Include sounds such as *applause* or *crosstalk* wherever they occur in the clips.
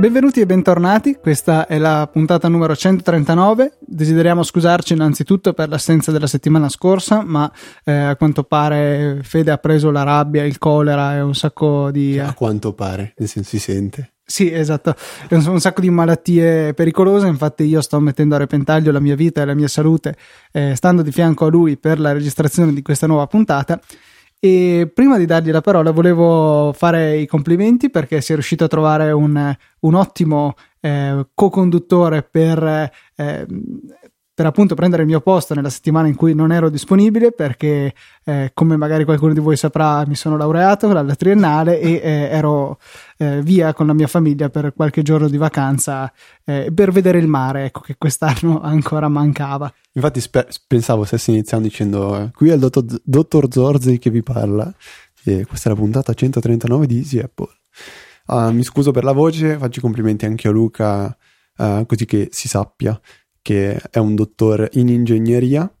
Benvenuti e bentornati, questa è la puntata numero 139. Desideriamo scusarci innanzitutto per l'assenza della settimana scorsa, ma eh, a quanto pare Fede ha preso la rabbia, il colera e un sacco di... A quanto pare, nel senso si sente. Sì, esatto, un, un sacco di malattie pericolose, infatti io sto mettendo a repentaglio la mia vita e la mia salute eh, stando di fianco a lui per la registrazione di questa nuova puntata e prima di dargli la parola volevo fare i complimenti perché si è riuscito a trovare un, un ottimo eh, co-conduttore per, eh, per appunto prendere il mio posto nella settimana in cui non ero disponibile perché eh, come magari qualcuno di voi saprà mi sono laureato alla triennale e eh, ero eh, via con la mia famiglia per qualche giorno di vacanza eh, per vedere il mare ecco che quest'anno *laughs* ancora mancava. Infatti spe- pensavo stessi iniziando dicendo qui è il dottor, dottor Zorzi che vi parla. E questa è la puntata 139 di Easy Apple. Uh, mi scuso per la voce faccio i complimenti anche a Luca uh, così che si sappia che è un dottore in ingegneria.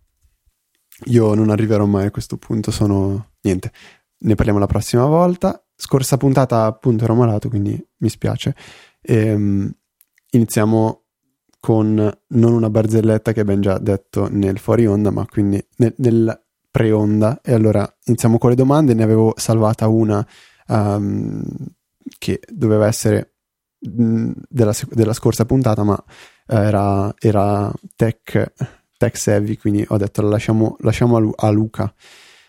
Io non arriverò mai a questo punto, sono niente. Ne parliamo la prossima volta. Scorsa puntata appunto ero malato, quindi mi spiace. E, um, iniziamo con non una barzelletta che abbiamo già detto nel fuori onda, ma quindi nel, nel pre-onda. E allora iniziamo con le domande. Ne avevo salvata una um, che doveva essere della, della scorsa puntata, ma era, era tech, tech savvy, quindi ho detto lasciamo, lasciamo a, Lu- a Luca.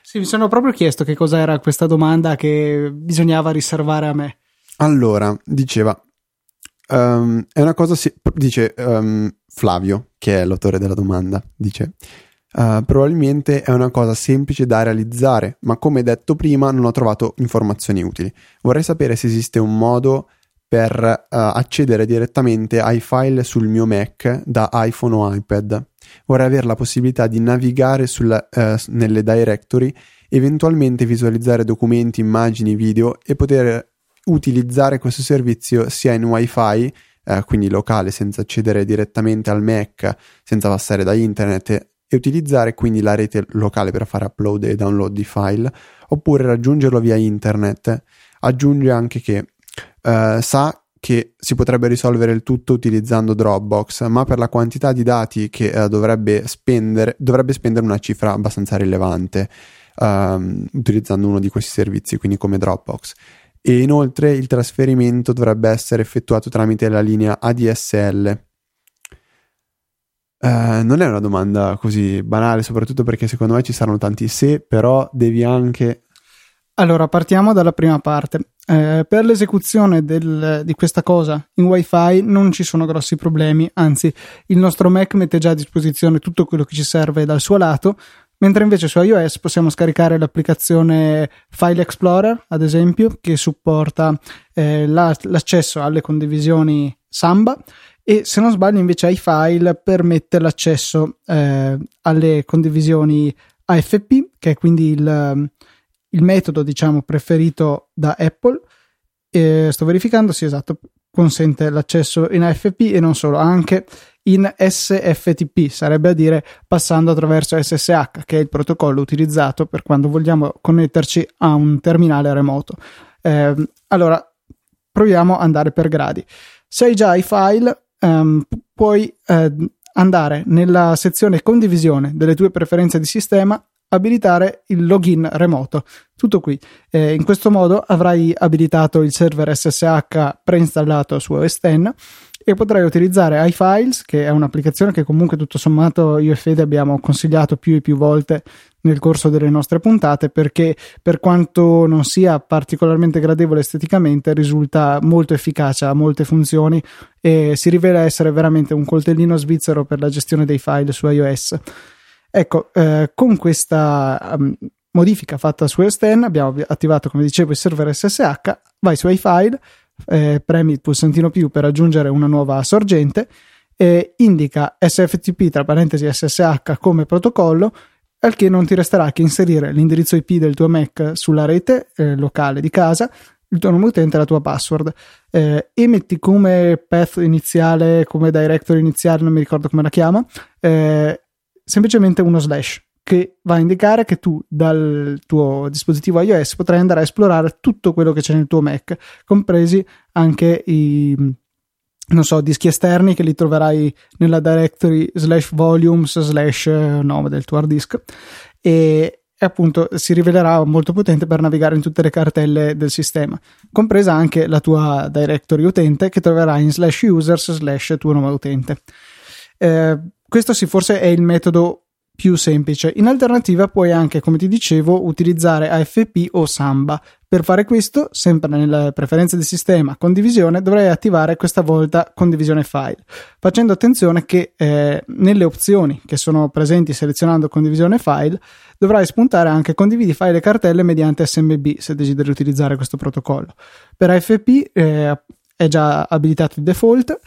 Sì, mi sono proprio chiesto che cosa era questa domanda che bisognava riservare a me. Allora, diceva, um, è una cosa, si- dice um, Flavio, che è l'autore della domanda, dice, uh, probabilmente è una cosa semplice da realizzare, ma come detto prima non ho trovato informazioni utili. Vorrei sapere se esiste un modo per uh, accedere direttamente ai file sul mio Mac da iPhone o iPad. Vorrei avere la possibilità di navigare sulla, uh, nelle directory, eventualmente visualizzare documenti, immagini, video e poter utilizzare questo servizio sia in WiFi, uh, quindi locale, senza accedere direttamente al Mac, senza passare da internet e utilizzare quindi la rete locale per fare upload e download di file, oppure raggiungerlo via internet. Aggiunge anche che eh, sa che si potrebbe risolvere il tutto utilizzando Dropbox, ma per la quantità di dati che eh, dovrebbe, spendere, dovrebbe spendere una cifra abbastanza rilevante ehm, utilizzando uno di questi servizi, quindi come Dropbox. E inoltre il trasferimento dovrebbe essere effettuato tramite la linea ADSL. Uh, non è una domanda così banale, soprattutto perché secondo me ci saranno tanti se, però devi anche allora, partiamo dalla prima parte. Eh, per l'esecuzione del, di questa cosa in WiFi non ci sono grossi problemi, anzi, il nostro Mac mette già a disposizione tutto quello che ci serve dal suo lato, mentre invece su iOS possiamo scaricare l'applicazione File Explorer, ad esempio, che supporta eh, la, l'accesso alle condivisioni Samba e se non sbaglio invece iFile permette l'accesso eh, alle condivisioni AFP, che è quindi il il metodo diciamo preferito da Apple e sto verificando sì esatto consente l'accesso in AFP e non solo anche in SFTP sarebbe a dire passando attraverso SSH che è il protocollo utilizzato per quando vogliamo connetterci a un terminale remoto. Eh, allora proviamo ad andare per gradi. Se hai già i file ehm, puoi eh, andare nella sezione condivisione delle tue preferenze di sistema abilitare il login remoto. Tutto qui. Eh, in questo modo avrai abilitato il server SSH preinstallato su OS X e potrai utilizzare iFiles, che è un'applicazione che comunque tutto sommato io e Fede abbiamo consigliato più e più volte nel corso delle nostre puntate perché per quanto non sia particolarmente gradevole esteticamente risulta molto efficace, ha molte funzioni e si rivela essere veramente un coltellino svizzero per la gestione dei file su iOS. Ecco, eh, con questa um, modifica fatta su OS X abbiamo attivato, come dicevo, il server SSH, vai su iFile, eh, premi il pulsantino più per aggiungere una nuova sorgente, e indica SFTP tra parentesi SSH come protocollo, al che non ti resterà che inserire l'indirizzo IP del tuo Mac sulla rete eh, locale di casa, il tuo nome utente e la tua password. Eh, e come path iniziale, come directory iniziale, non mi ricordo come la chiama, eh, semplicemente uno slash che va a indicare che tu dal tuo dispositivo iOS potrai andare a esplorare tutto quello che c'è nel tuo Mac, compresi anche i, non so, dischi esterni che li troverai nella directory slash volumes slash nome del tuo hard disk e, e appunto si rivelerà molto potente per navigare in tutte le cartelle del sistema, compresa anche la tua directory utente che troverai in slash users slash tuo nome utente. Eh, questo sì, forse è il metodo più semplice. In alternativa puoi anche, come ti dicevo, utilizzare AFP o Samba. Per fare questo, sempre nelle preferenze del sistema condivisione, dovrai attivare questa volta condivisione file, facendo attenzione che eh, nelle opzioni che sono presenti selezionando condivisione file dovrai spuntare anche condividi file e cartelle mediante SMB se desideri utilizzare questo protocollo. Per AFP eh, è già abilitato il default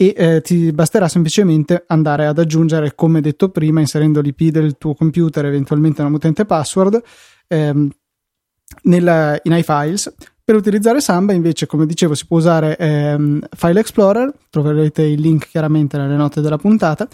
e eh, ti basterà semplicemente andare ad aggiungere, come detto prima, inserendo l'IP del tuo computer, eventualmente una mutante password, ehm, nella, in iFiles. Per utilizzare Samba, invece, come dicevo, si può usare ehm, File Explorer, troverete il link chiaramente nelle note della puntata,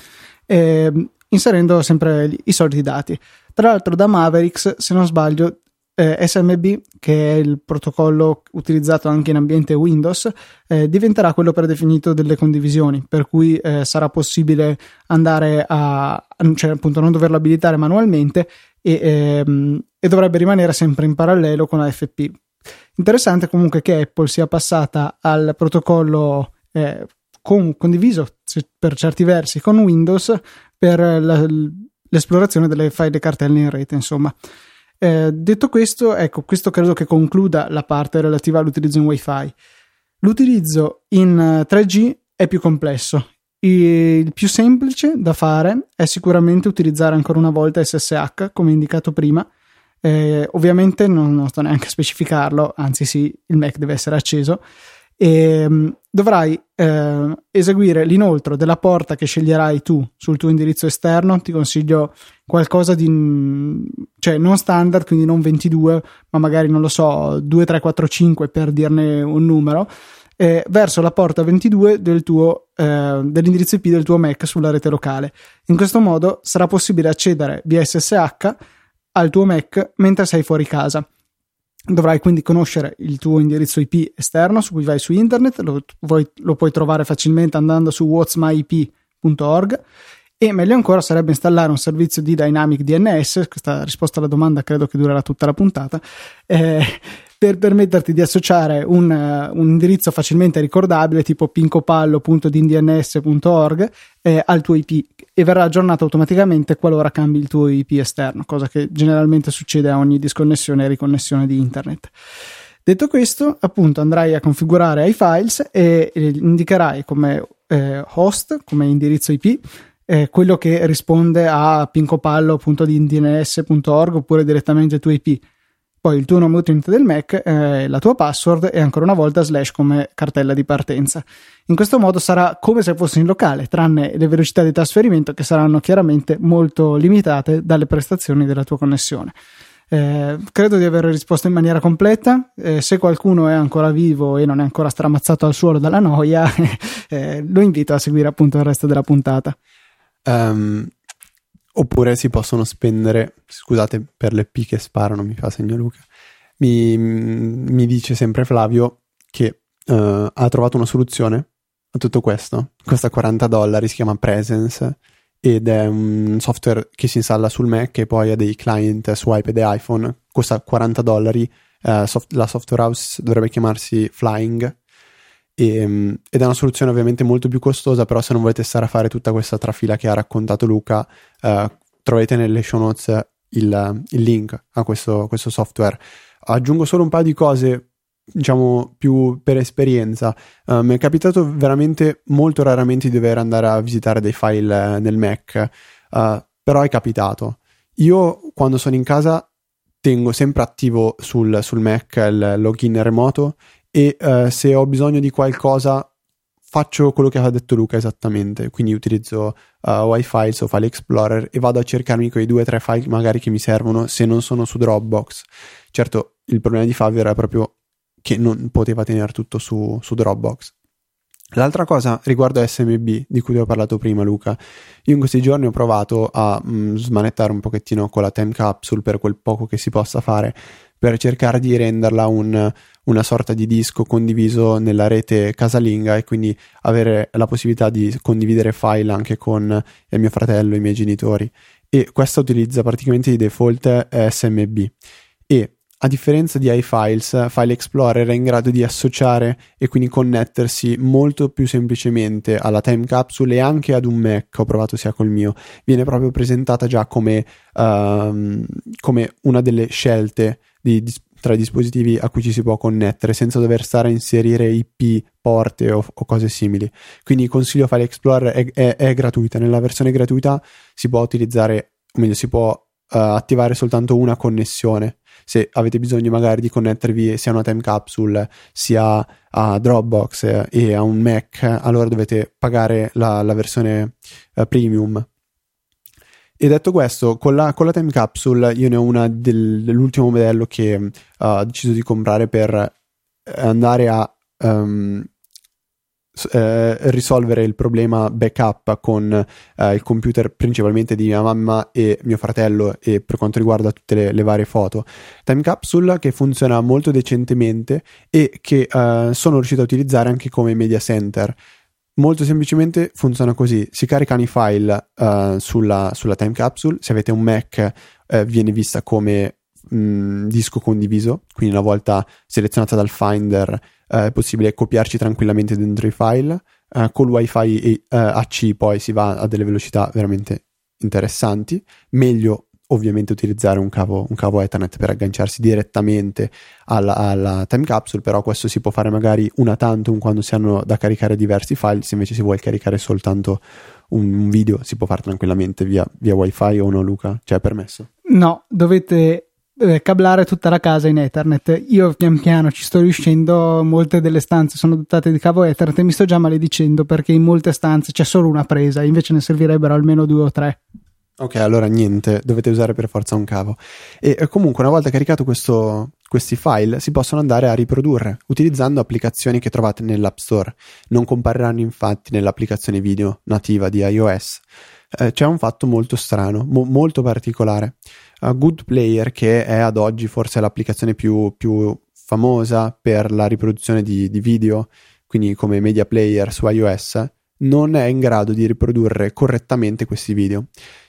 ehm, inserendo sempre i soliti dati. Tra l'altro, da Mavericks, se non sbaglio, eh, SMB, che è il protocollo utilizzato anche in ambiente Windows, eh, diventerà quello predefinito delle condivisioni, per cui eh, sarà possibile andare a, cioè appunto non doverlo abilitare manualmente e, ehm, e dovrebbe rimanere sempre in parallelo con AFP. Interessante comunque che Apple sia passata al protocollo eh, con, condiviso per certi versi con Windows per la, l'esplorazione delle file e cartelle in rete, insomma. Eh, detto questo, ecco, questo credo che concluda la parte relativa all'utilizzo in Wi-Fi. L'utilizzo in 3G eh, è più complesso. Il più semplice da fare è sicuramente utilizzare ancora una volta SSH, come indicato prima. Eh, ovviamente non, non, sto neanche a specificarlo, anzi sì, il Mac deve essere acceso e um, dovrai eh, eseguire l'inoltro della porta che sceglierai tu sul tuo indirizzo esterno. Ti consiglio qualcosa di cioè non standard, quindi non 22, ma magari non lo so, 2, 3, 4, 5 per dirne un numero. Eh, verso la porta 22 del tuo, eh, dell'indirizzo IP del tuo Mac sulla rete locale. In questo modo sarà possibile accedere via SSH al tuo Mac mentre sei fuori casa. Dovrai quindi conoscere il tuo indirizzo IP esterno su cui vai su internet, lo, lo puoi trovare facilmente andando su whatsmyip.org e meglio ancora sarebbe installare un servizio di Dynamic DNS, questa risposta alla domanda credo che durerà tutta la puntata, eh, per permetterti di associare un, uh, un, indirizzo facilmente ricordabile tipo pincopallo.dndns.org eh, al tuo IP e verrà aggiornato automaticamente qualora cambi il tuo IP esterno, cosa che generalmente succede a ogni disconnessione e riconnessione di internet. Detto questo, appunto andrai a configurare iFiles e, e indicherai come eh, host, come indirizzo IP, eh, quello che risponde a pincopallo.dns.org oppure direttamente tuo IP poi il tuo nome utente del Mac, eh, la tua password e ancora una volta slash come cartella di partenza. In questo modo sarà come se fossi in locale, tranne le velocità di trasferimento che saranno chiaramente molto limitate dalle prestazioni della tua connessione. Eh, credo di aver risposto in maniera completa. Eh, se qualcuno è ancora vivo e non è ancora stramazzato al suolo dalla noia, *laughs* eh, lo invito a seguire appunto il resto della puntata. Um, Oppure si possono spendere, scusate per le P che sparano, mi fa segno Luca. Mi, mi dice sempre Flavio che uh, ha trovato una soluzione a tutto questo. Costa 40 dollari, si chiama Presence ed è un software che si installa sul Mac e poi ha dei client su iPad e iPhone. Costa 40 dollari. Uh, soft- la software house dovrebbe chiamarsi Flying e, ehm, ed è una soluzione ovviamente molto più costosa, però se non volete stare a fare tutta questa trafila che ha raccontato Luca, eh, troverete nelle show notes il, il link a questo, questo, software. Aggiungo solo un paio di cose, diciamo, più per esperienza. Uh, mi è capitato veramente molto raramente di dover andare a visitare dei file nel Mac, uh, però è capitato. Io quando sono in casa tengo sempre attivo sul, sul Mac il login remoto e uh, se ho bisogno di qualcosa faccio quello che ha detto Luca esattamente, quindi utilizzo uh, WiFi o File Explorer e vado a cercarmi quei due o tre file magari che mi servono se non sono su Dropbox. Certo, il problema di Fabio era proprio che non poteva tenere tutto su, su Dropbox. L'altra cosa riguardo SMB di cui ti ho parlato prima Luca, io in questi giorni ho provato a mh, mm, smanettare un pochettino con la time capsule per quel poco che si possa fare per cercare di renderla un, una sorta di disco condiviso nella rete casalinga e quindi avere la possibilità di condividere file anche con il mio fratello e i miei genitori. E questa utilizza praticamente di default SMB e a differenza di iFiles, File Explorer è in grado di associare e quindi connettersi molto più semplicemente alla time capsule e anche ad un Mac, ho provato sia col mio, viene proprio presentata già come, uh, come una delle scelte di, di, tra i dispositivi a cui ci si può connettere senza dover stare a inserire IP, porte o, o cose simili. Quindi consiglio File Explorer è, è, è, gratuita, nella versione gratuita si può utilizzare, o meglio si può uh, attivare soltanto una connessione se avete bisogno magari di connettervi sia a una time capsule sia a Dropbox e a un Mac, allora dovete pagare la, la versione uh, premium. E detto questo, con la, con la, time capsule io ne ho una del, dell'ultimo modello che uh, ho deciso di comprare per andare a um, eh, risolvere il problema backup con eh, il computer principalmente di mia mamma e mio fratello e per quanto riguarda tutte le, le varie foto. Time Capsule che funziona molto decentemente e che eh, sono riuscito a utilizzare anche come media center. Molto semplicemente funziona così: si caricano i file uh, sulla, sulla, time capsule. Se avete un Mac, uh, viene vista come mh, mm, disco condiviso. Quindi, una volta selezionata dal Finder, eh, è possibile copiarci tranquillamente dentro i file. Con il wifi e, AC poi si va a delle velocità veramente interessanti. Meglio ovviamente utilizzare un cavo, un cavo Ethernet per agganciarsi direttamente alla, alla, time capsule, però questo si può fare magari una tantum quando si hanno da caricare diversi file, se invece si vuole caricare soltanto un, video si può fare tranquillamente via, via wifi o no Luca? Cioè è permesso? No, dovete eh, cablare tutta la casa in Ethernet. Io pian piano ci sto riuscendo, molte delle stanze sono dotate di cavo Ethernet e mi sto già maledicendo perché in molte stanze c'è solo una presa, invece ne servirebbero almeno due o tre. Ok, allora niente, dovete usare per forza un cavo. E comunque, una volta caricato questo, questi file, si possono andare a riprodurre utilizzando applicazioni che trovate nell'App Store. Non compariranno infatti nell'applicazione video nativa di iOS. Eh, c'è un fatto molto strano, mo- molto particolare uh, Good Player, che è ad oggi forse l'applicazione più, più famosa per la riproduzione di, di video, quindi come media player su iOS, non è in grado di riprodurre correttamente questi video.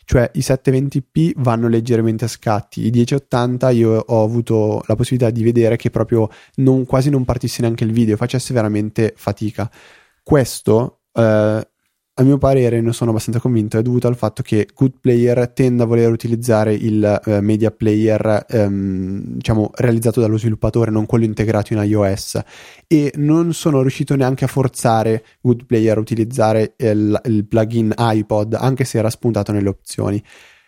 Cioè i 720p vanno leggermente a scatti, i 1080 io ho avuto la possibilità di vedere che proprio non, quasi non partisse neanche il video, facesse veramente fatica. Questo eh, a mio parere, ne sono abbastanza convinto, è dovuto al fatto che Good Player tende a voler utilizzare il uh, media player um, diciamo realizzato dallo sviluppatore, non quello integrato in iOS e non sono riuscito neanche a forzare Good Player a utilizzare il, il plugin iPod, anche se era spuntato nelle opzioni.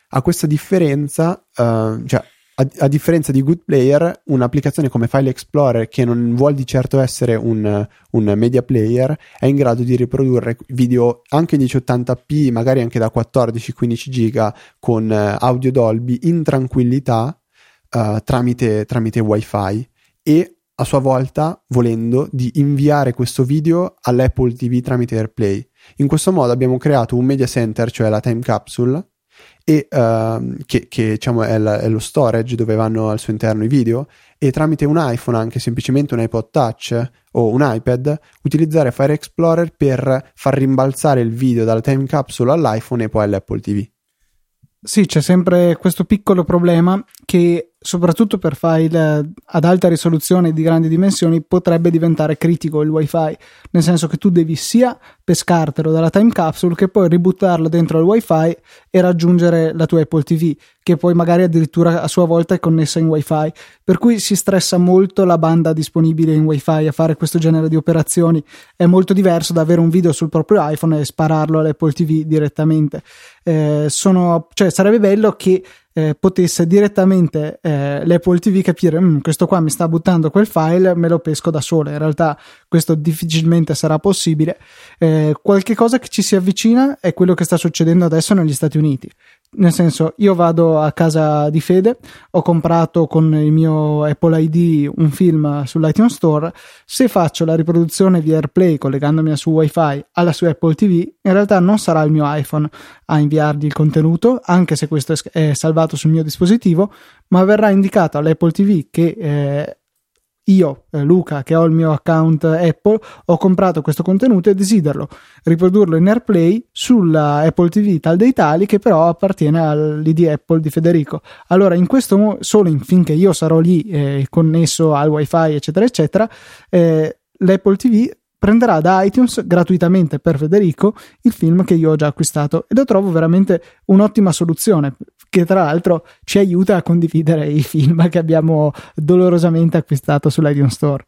A questa differenza, uh, cioè a, a, differenza di Good Player, un'applicazione come File Explorer, che non vuol di certo essere un, un, media player, è in grado di riprodurre video anche in 1080p, magari anche da 14-15 giga con uh, audio Dolby in tranquillità uh, tramite, tramite WiFi e a sua volta, volendo, di inviare questo video all'Apple TV tramite AirPlay. In questo modo abbiamo creato un media center, cioè la time capsule, e uh, che, che diciamo, è, la, è, lo storage dove vanno al suo interno i video e tramite un iPhone anche semplicemente un iPod Touch o un iPad utilizzare Fire Explorer per far rimbalzare il video dalla time capsule all'iPhone e poi all'Apple TV. Sì, c'è sempre questo piccolo problema che soprattutto per file ad alta risoluzione di grandi dimensioni potrebbe diventare critico il wifi, nel senso che tu devi sia pescartelo dalla time capsule che poi ributtarlo dentro il wifi e raggiungere la tua Apple TV, che poi magari addirittura a sua volta è connessa in wifi, per cui si stressa molto la banda disponibile in wifi. A fare questo genere di operazioni, è molto diverso da avere un video sul proprio iPhone e spararlo all'Apple TV direttamente. Eh, sono, cioè, sarebbe bello che eh, potesse direttamente eh, l'Apple TV capire mm, questo qua mi sta buttando quel file, me lo pesco da solo. In realtà questo difficilmente sarà possibile. Eh, qualche cosa che ci si avvicina è quello che sta succedendo adesso negli Stati Uniti. Nel senso, io vado a casa di Fede, ho comprato con il mio Apple ID un film sull'iTunes Store. Se faccio la riproduzione via AirPlay collegandomi su WiFi alla sua Apple TV, in realtà non sarà il mio iPhone a inviargli il contenuto, anche se questo è salvato sul mio dispositivo, ma verrà indicato all'Apple TV che eh, io, eh, Luca, che ho il mio account Apple, ho comprato questo contenuto e desidero riprodurlo in AirPlay sulla Apple TV tal dei tali che però appartiene all'ID Apple di Federico. Allora, in questo mo- solo in, finché io sarò lì eh, connesso al wifi, eccetera, eccetera, eh, l'Apple TV prenderà da iTunes gratuitamente per Federico il film che io ho già acquistato e lo trovo veramente un'ottima soluzione che tra l'altro ci aiuta a condividere i film che abbiamo dolorosamente acquistato sull'iTunes Store.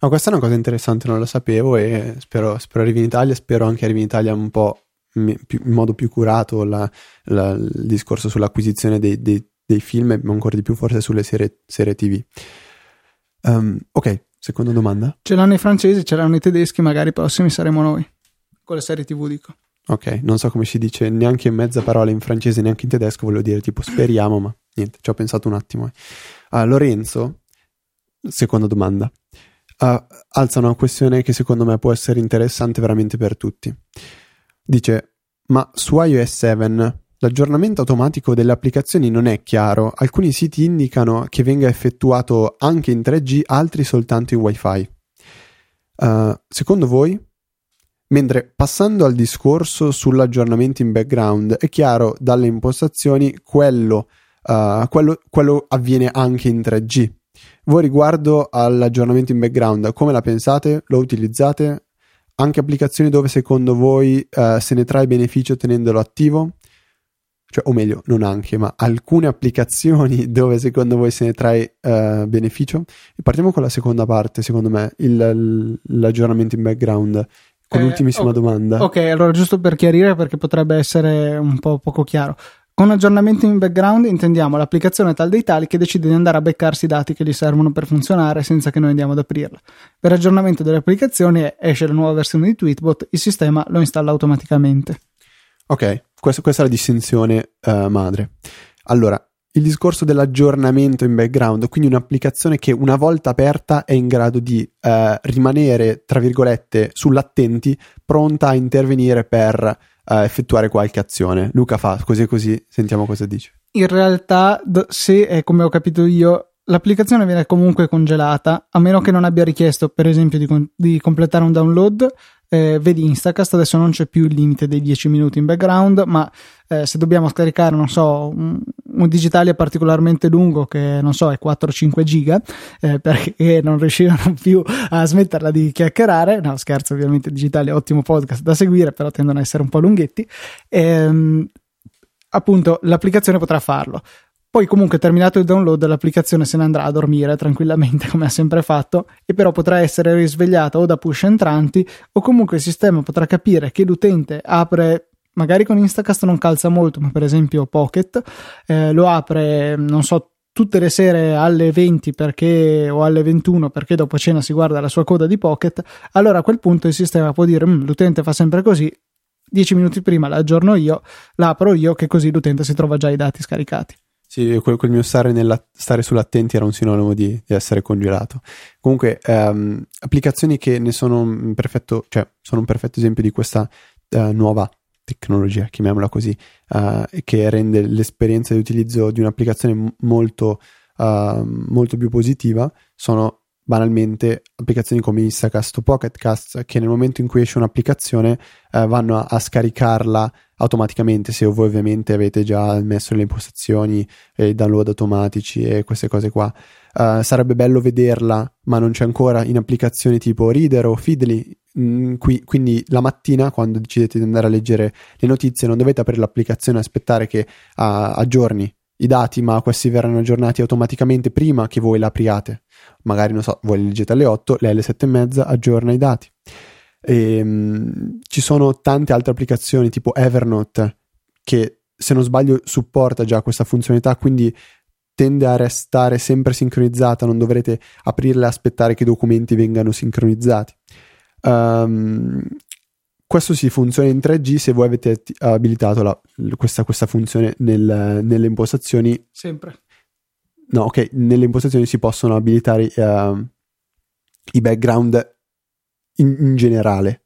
Oh, questa è una cosa interessante, non lo sapevo e spero, spero arrivi in Italia, spero anche arrivi in Italia un po' in modo più curato la, la, il discorso sull'acquisizione dei, dei, dei, film e ancora di più forse sulle serie, serie TV. Um, ehm, ok, seconda domanda. Ce l'hanno i francesi, ce l'hanno i tedeschi, magari i prossimi saremo noi. Con le serie TV dico. Ok, non so come si dice neanche in mezza parola in francese, neanche in tedesco, volevo dire tipo speriamo, ma niente, ci ho pensato un attimo. Uh, Lorenzo, seconda domanda, uh, alza una questione che secondo me può essere interessante veramente per tutti. Dice, ma su iOS 7 l'aggiornamento automatico delle applicazioni non è chiaro, alcuni siti indicano che venga effettuato anche in 3G, altri soltanto in WiFi. Uh, secondo voi Mentre passando al discorso sull'aggiornamento in background, è chiaro dalle impostazioni quello, uh, quello, quello avviene anche in 3G. Voi riguardo all'aggiornamento in background, come la pensate? Lo utilizzate? Anche applicazioni dove secondo voi uh, se ne trae beneficio tenendolo attivo? Cioè, o meglio, non anche, ma alcune applicazioni *laughs* dove secondo voi se ne trae uh, beneficio? E partiamo con la seconda parte, secondo me, il, l'aggiornamento in background con eh, l'ultimissima okay, domanda. Ok, allora giusto per chiarire perché potrebbe essere un po' poco chiaro. Con aggiornamento in background intendiamo l'applicazione tal dei tali che decide di andare a beccarsi i dati che gli servono per funzionare senza che noi andiamo ad aprirla. Per aggiornamento delle applicazioni esce la nuova versione di Tweetbot, il sistema lo installa automaticamente. Ok, questa, questa è la distinzione uh, madre. Allora, il discorso dell'aggiornamento in background, quindi un'applicazione che una volta aperta è in grado di eh, rimanere, tra virgolette, sull'attenti, pronta a intervenire per eh, effettuare qualche azione. Luca fa così e così, sentiamo cosa dice. In realtà, se è come ho capito io, l'applicazione viene comunque congelata, a meno che non abbia richiesto, per esempio, di, di completare un download eh, vedi Instacast adesso non c'è più il limite dei 10 minuti in background ma eh, se dobbiamo scaricare non so digitale particolarmente lungo che non so è 4-5 giga eh, perché non riuscivano più a smetterla di chiacchierare. No scherzo ovviamente digitale ottimo podcast da seguire però tendono a essere un po' lunghetti. Ehm, appunto l'applicazione potrà farlo. Poi comunque terminato il download l'applicazione se ne andrà a dormire tranquillamente *laughs* come ha sempre fatto e però potrà essere risvegliata o da push entranti o comunque il sistema potrà capire che l'utente apre magari con Instacast non calza molto ma per esempio Pocket eh, lo apre non so tutte le sere alle 20 perché, o alle 21 perché dopo cena si guarda la sua coda di Pocket, allora a quel punto il sistema può dire mm, l'utente fa sempre così, 10 minuti prima la aggiorno io, la apro io che così l'utente si trova già i dati scaricati. Sì, quel, quel mio stare, nella, stare, sull'attenti era un sinonimo di, di essere congelato. Comunque, ehm, applicazioni che ne sono un perfetto, cioè, sono un perfetto esempio di questa eh, nuova tecnologia, chiamiamola così, eh, che rende l'esperienza di utilizzo di un'applicazione molto, uh, molto più positiva, sono banalmente applicazioni come Instacast o Pocketcast che nel momento in cui esce un'applicazione eh, vanno a, a, scaricarla automaticamente se voi ovviamente avete già messo le impostazioni e i download automatici e queste cose qua. Uh, sarebbe bello vederla ma non c'è ancora in applicazioni tipo Reader o Feedly. Mm, qui, quindi la mattina quando decidete di andare a leggere le notizie non dovete aprire l'applicazione e aspettare che uh, aggiorni i dati ma questi verranno aggiornati automaticamente prima che voi l'apriate magari non so, voi leggete alle 8, lei alle 7 e mezza aggiorna i dati. E, um, ci sono tante altre applicazioni tipo Evernote che se non sbaglio supporta già questa funzionalità, quindi tende a restare sempre sincronizzata, non dovrete aprirla e aspettare che i documenti vengano sincronizzati. Um, questo si funziona in 3G se voi avete abilitato la, questa, questa, funzione nel, nelle impostazioni. Sempre. No, ok, nelle impostazioni si possono abilitare uh, i background in, in generale.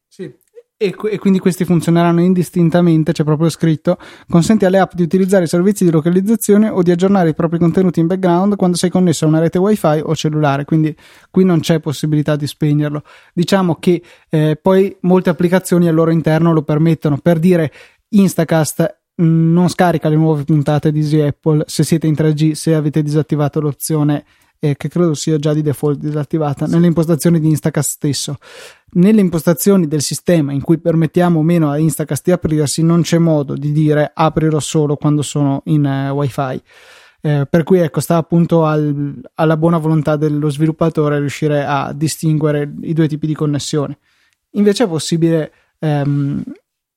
E, e, quindi questi funzioneranno indistintamente, c'è proprio scritto, consente alle app di utilizzare i servizi di localizzazione o di aggiornare i propri contenuti in background quando sei connesso a una rete wifi o cellulare, quindi qui non c'è possibilità di spegnerlo. Diciamo che eh, poi molte applicazioni al loro interno lo permettono, per dire Instacast mm, non scarica le nuove puntate di Easy Apple se siete in 3G, se avete disattivato l'opzione eh, che credo sia già di default disattivata sì. nelle impostazioni di Instacast stesso. Nelle impostazioni del sistema in cui permettiamo o meno a Instacast di aprirsi, non c'è modo di dire aprirò solo quando sono in uh, wifi. Eh, per cui ecco, sta appunto al, alla buona volontà dello sviluppatore riuscire a distinguere i due tipi di connessione. Invece è possibile ehm,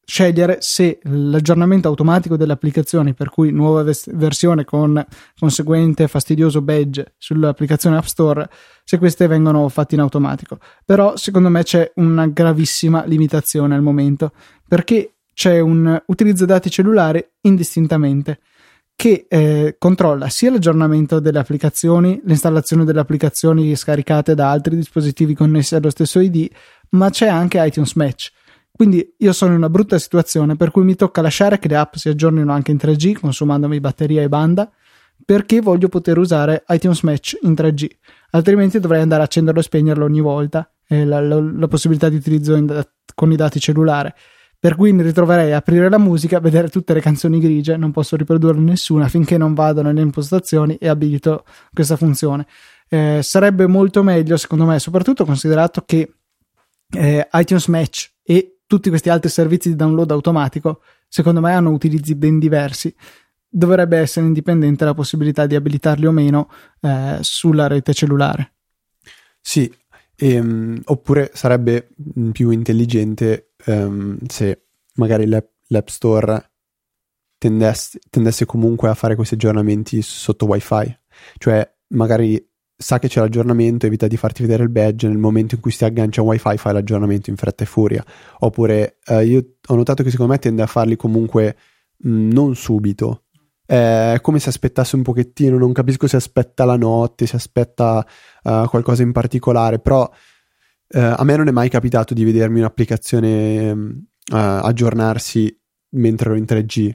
scegliere se l'aggiornamento automatico delle applicazioni, per cui nuova ves- versione con conseguente fastidioso badge sull'applicazione App Store, se queste vengono fatte in automatico. Però secondo me c'è una gravissima limitazione al momento, perché c'è un utilizzo dati cellulari indistintamente che eh, controlla sia l'aggiornamento delle applicazioni, l'installazione delle applicazioni scaricate da altri dispositivi connessi allo stesso ID, ma c'è anche iTunes Match quindi io sono in una brutta situazione per cui mi tocca lasciare che le app si aggiornino anche in 3G, consumandomi batteria e banda, perché voglio poter usare iTunes Match in 3G. Altrimenti dovrei andare a accenderlo e spegnerlo ogni volta, eh, la, la, la, possibilità di utilizzo in, con i dati cellulari. Per cui mi ritroverei a aprire la musica, vedere tutte le canzoni grigie, non posso riprodurre nessuna finché non vado nelle impostazioni e abilito questa funzione. Eh, sarebbe molto meglio, secondo me, soprattutto considerato che eh, iTunes Match e tutti questi altri servizi di download automatico, secondo me hanno utilizzi ben diversi. Dovrebbe essere indipendente la possibilità di abilitarli o meno eh, sulla rete cellulare. Sì, ehm, oppure sarebbe più intelligente ehm, se magari l'app, l'app Store tendesse, tendesse comunque a fare questi aggiornamenti sotto wifi, cioè magari sa che c'è l'aggiornamento, evita di farti vedere il badge, nel momento in cui si aggancia a wifi fai l'aggiornamento in fretta e furia. Oppure eh, io ho notato che secondo me tende a farli comunque mh, mm, non subito. È come se aspettasse un pochettino, non capisco se aspetta la notte, se aspetta uh, qualcosa in particolare, però uh, a me non è mai capitato di vedermi un'applicazione uh, aggiornarsi mentre ero in 3G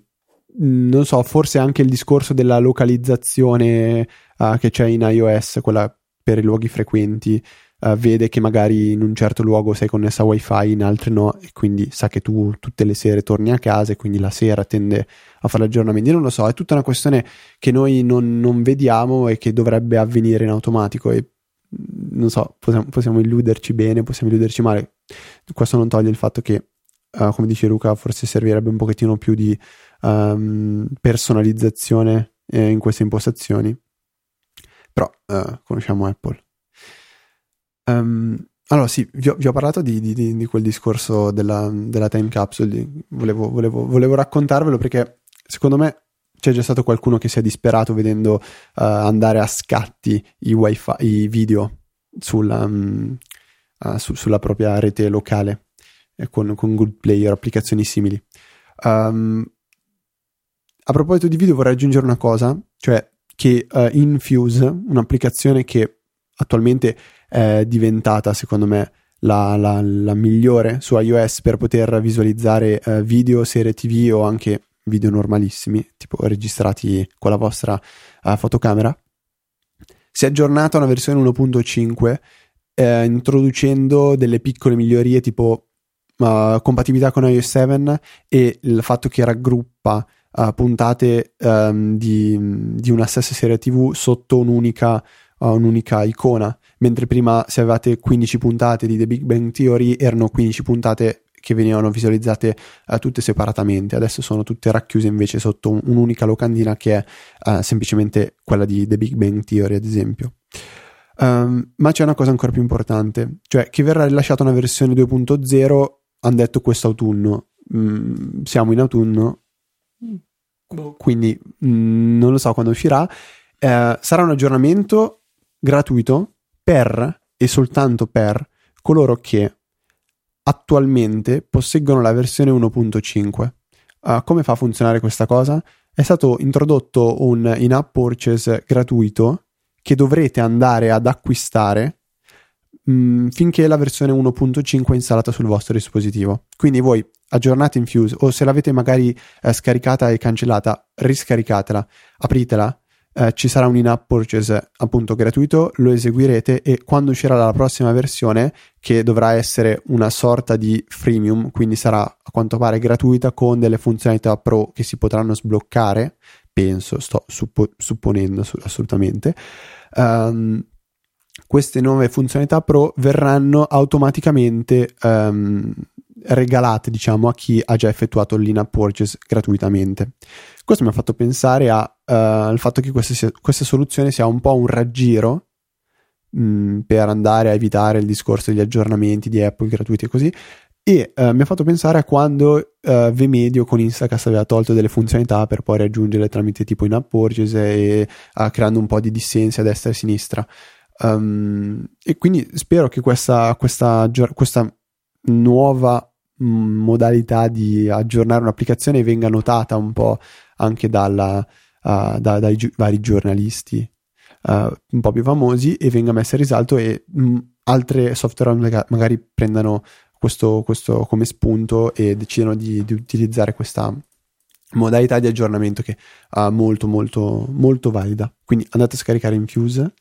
non so, forse anche il discorso della localizzazione uh, che c'è in iOS, quella per i luoghi frequenti, uh, vede che magari in un certo luogo sei connessa a wifi, in altri no, e quindi sa che tu tutte le sere torni a casa e quindi la sera tende a fare aggiornamenti. Non lo so, è tutta una questione che noi non, non vediamo e che dovrebbe avvenire in automatico e non so, possiamo, possiamo illuderci bene, possiamo illuderci male. Questo non toglie il fatto che, uh, come dice Luca, forse servirebbe un pochettino più di um, personalizzazione eh, in queste impostazioni. Però uh, conosciamo Apple. Um, allora sì, vi ho, vi ho parlato di, di, di, quel discorso della, della time capsule, volevo, volevo, volevo, raccontarvelo perché secondo me c'è già stato qualcuno che si è disperato vedendo uh, andare a scatti i, wifi, i video sulla, um, uh, su, sulla propria rete locale con, con Good Player, applicazioni simili. Um, a proposito di video vorrei aggiungere una cosa, cioè che uh, Infuse, un'applicazione che attualmente è diventata secondo me la, la, la migliore su iOS per poter visualizzare uh, video, serie tv o anche video normalissimi, tipo registrati con la vostra uh, fotocamera, si è aggiornata a una versione 1.5 eh, introducendo delle piccole migliorie tipo compatibilità con iOS 7 e il fatto che raggruppa uh, puntate um, di, di, una stessa serie TV sotto un'unica, uh, un'unica icona, mentre prima se avevate 15 puntate di The Big Bang Theory erano 15 puntate che venivano visualizzate uh, tutte separatamente, adesso sono tutte racchiuse invece sotto un, un'unica locandina che è uh, semplicemente quella di The Big Bang Theory, ad esempio. Um, ma c'è una cosa ancora più importante, cioè che verrà rilasciata una versione 2.0, hanno detto quest'autunno. Mm, siamo in autunno, Boh. quindi mm, non lo so quando uscirà. Eh, sarà un aggiornamento gratuito per e soltanto per coloro che attualmente posseggono la versione 1.5. Uh, come fa a funzionare questa cosa? È stato introdotto un in-app purchase gratuito che dovrete andare ad acquistare mh, mm, finché la versione 1.5 è installata sul vostro dispositivo. Quindi voi aggiornate Infuse o se l'avete magari eh, scaricata e cancellata, riscaricatela, apritela eh, ci sarà un in-app purchase appunto gratuito, lo eseguirete e quando uscirà la prossima versione, che dovrà essere una sorta di freemium, quindi sarà a quanto pare gratuita con delle funzionalità pro che si potranno sbloccare, penso, sto suppo- supponendo assolutamente. Um, queste nuove funzionalità pro verranno automaticamente um, regalate diciamo a chi ha già effettuato l'in-app purchase gratuitamente. Questo mi ha fatto pensare a, uh, al fatto che questa, questa, soluzione sia un po' un raggiro mh, mm, per andare a evitare il discorso degli aggiornamenti di Apple gratuiti e così. E uh, mi ha fatto pensare a quando uh, Vmedio con Instacast aveva tolto delle funzionalità per poi raggiungere tramite tipo in-app purchase e uh, creando un po' di dissensi a destra e a sinistra. Um, e quindi spero che questa, questa, questa nuova mm, modalità di aggiornare un'applicazione venga notata un po' anche dalla, uh, da, dai gi- vari giornalisti uh, un po' più famosi e venga messa in risalto e mh, mm, altre software magari prendano questo, questo, come spunto e decidono di, di, utilizzare questa modalità di aggiornamento che è molto molto molto valida. Quindi andate a scaricare Infuse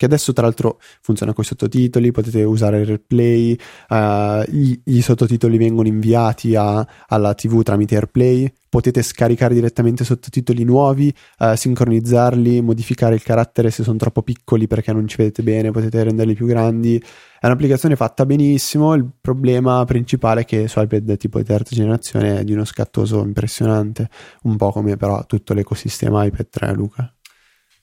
che adesso tra l'altro funziona con i sottotitoli, potete usare il replay, uh, gli, gli, sottotitoli vengono inviati a, alla TV tramite AirPlay, potete scaricare direttamente sottotitoli nuovi, uh, sincronizzarli, modificare il carattere se sono troppo piccoli perché non ci vedete bene, potete renderli più grandi. È un'applicazione fatta benissimo, il problema principale è che su iPad tipo di terza generazione è di uno scattoso impressionante, un po' come però tutto l'ecosistema iPad 3, Luca.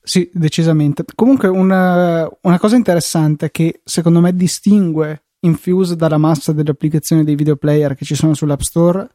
Sì, decisamente. Comunque una, una cosa interessante che secondo me distingue Infuse dalla massa delle applicazioni dei video player che ci sono sull'App Store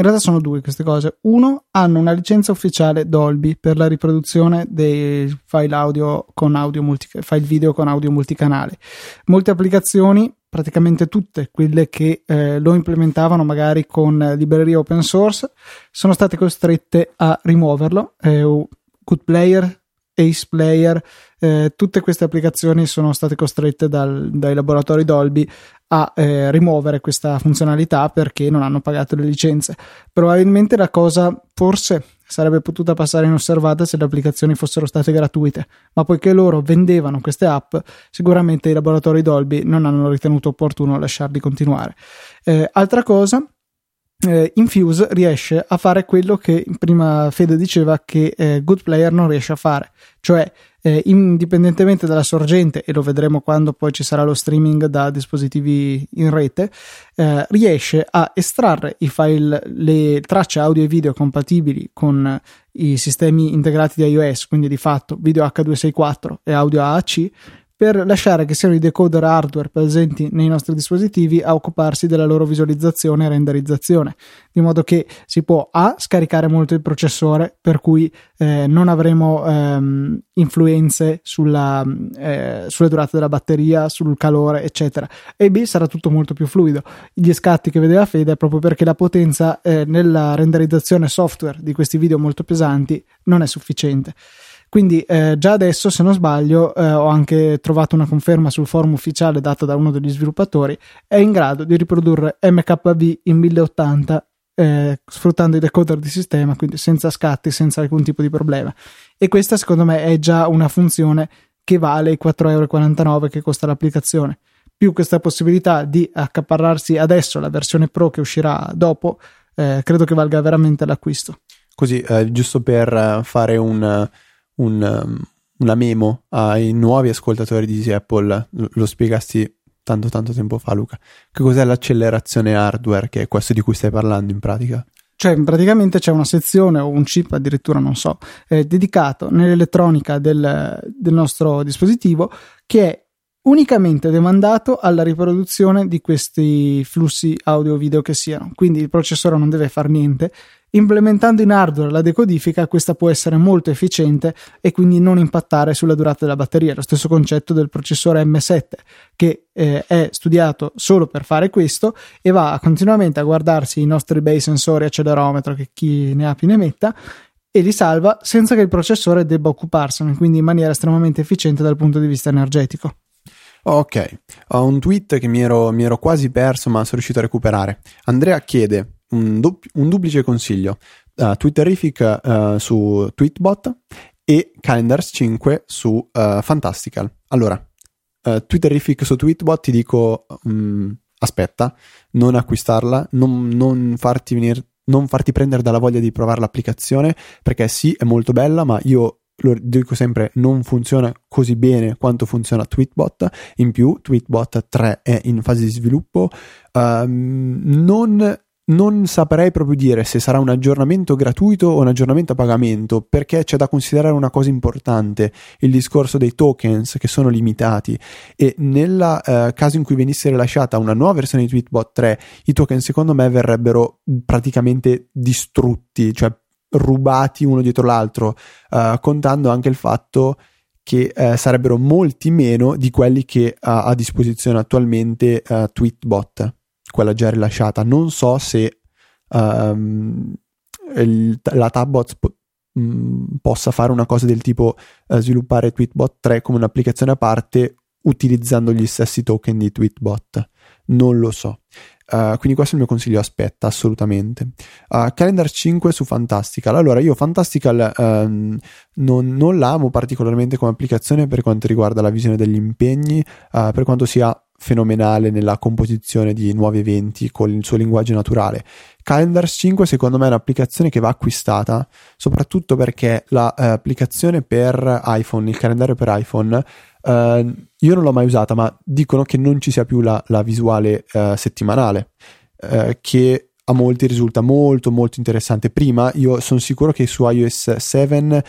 in realtà sono due queste cose. Uno, hanno una licenza ufficiale Dolby per la riproduzione dei file audio con audio multi, file video con audio multicanale. Molte applicazioni, praticamente tutte quelle che eh, lo implementavano magari con librerie open source, sono state costrette a rimuoverlo. Eh, Good Player Ace Player, eh, tutte queste applicazioni sono state costrette dal, dai laboratori Dolby a eh, rimuovere questa funzionalità perché non hanno pagato le licenze. Probabilmente la cosa forse sarebbe potuta passare inosservata se le applicazioni fossero state gratuite, ma poiché loro vendevano queste app, sicuramente i laboratori Dolby non hanno ritenuto opportuno lasciarli continuare. Eh, altra cosa eh, Infuse riesce a fare quello che prima Fede diceva che eh, Good Player non riesce a fare, cioè eh, indipendentemente dalla sorgente, e lo vedremo quando poi ci sarà lo streaming da dispositivi in rete, eh, riesce a estrarre i file, le tracce audio e video compatibili con i sistemi integrati di iOS, quindi di fatto video H264 e audio AAC per lasciare che siano i decoder hardware presenti nei nostri dispositivi a occuparsi della loro visualizzazione e renderizzazione, di modo che si può A scaricare molto il processore, per cui eh, non avremo ehm, influenze sulla, eh, sulle durate della batteria, sul calore, eccetera, e B sarà tutto molto più fluido. Gli scatti che vedeva Fede è proprio perché la potenza eh, nella renderizzazione software di questi video molto pesanti non è sufficiente. Quindi eh, già adesso, se non sbaglio, eh, ho anche trovato una conferma sul forum ufficiale data da uno degli sviluppatori, è in grado di riprodurre MKV in 1080 eh, sfruttando i decoder di sistema, quindi senza scatti, senza alcun tipo di problema. E questa secondo me è già una funzione che vale i 4,49€ che costa l'applicazione. Più questa possibilità di accaparrarsi adesso la versione Pro che uscirà dopo, eh, credo che valga veramente l'acquisto. Così, eh, giusto per eh, fare un un, um, una memo ai nuovi ascoltatori di Easy Apple, lo spiegasti tanto tanto tempo fa Luca, che cos'è l'accelerazione hardware, che è questo di cui stai parlando in pratica? Cioè, praticamente c'è una sezione o un chip, addirittura non so, eh, dedicato nell'elettronica del, del nostro dispositivo che è unicamente demandato alla riproduzione di questi flussi audio-video che siano. Quindi il processore non deve fare niente Implementando in hardware la decodifica, questa può essere molto efficiente e quindi non impattare sulla durata della batteria. Lo stesso concetto del processore M7, che eh, è studiato solo per fare questo e va continuamente a guardarsi i nostri bei sensori accelerometro, che chi ne ha più ne metta, e li salva senza che il processore debba occuparsene, quindi in maniera estremamente efficiente dal punto di vista energetico. Ok, ho un tweet che mi ero, mi ero quasi perso, ma sono riuscito a recuperare. Andrea chiede un, dub- un duplice consiglio: uh, Twitterific uh, su Tweetbot e Calendars 5 su uh, Fantastical. Allora, uh, Twitterific su Tweetbot ti dico. Um, aspetta, non acquistarla, non, non farti venire non farti prendere dalla voglia di provare l'applicazione perché sì, è molto bella, ma io lo dico sempre, non funziona così bene quanto funziona Tweetbot. In più, Tweetbot 3 è in fase di sviluppo. Um, non non saprei proprio dire se sarà un aggiornamento gratuito o un aggiornamento a pagamento, perché c'è da considerare una cosa importante, il discorso dei tokens che sono limitati. E nel eh, caso in cui venisse rilasciata una nuova versione di Tweetbot 3, i token secondo me verrebbero praticamente distrutti, cioè rubati uno dietro l'altro, eh, contando anche il fatto che eh, sarebbero molti meno di quelli che ha a disposizione attualmente uh, Tweetbot quella già rilasciata. Non so se um, il, la Tabbot po- mm, possa fare una cosa del tipo uh, sviluppare Tweetbot 3 come un'applicazione a parte utilizzando gli stessi token di Tweetbot. Non lo so. Uh, quindi questo è il mio consiglio, aspetta, assolutamente. Uh, Calendar 5 su Fantastical. Allora, io Fantastical um, non, non l'amo particolarmente come applicazione per quanto riguarda la visione degli impegni, uh, per quanto sia fenomenale nella composizione di nuovi eventi con il suo linguaggio naturale. Calendars 5 secondo me è un'applicazione che va acquistata, soprattutto perché l'applicazione eh, per iPhone, il calendario per iPhone, eh, io non l'ho mai usata, ma dicono che non ci sia più la, la visuale eh, settimanale, eh, che a molti risulta molto molto interessante. Prima io sono sicuro che su iOS 7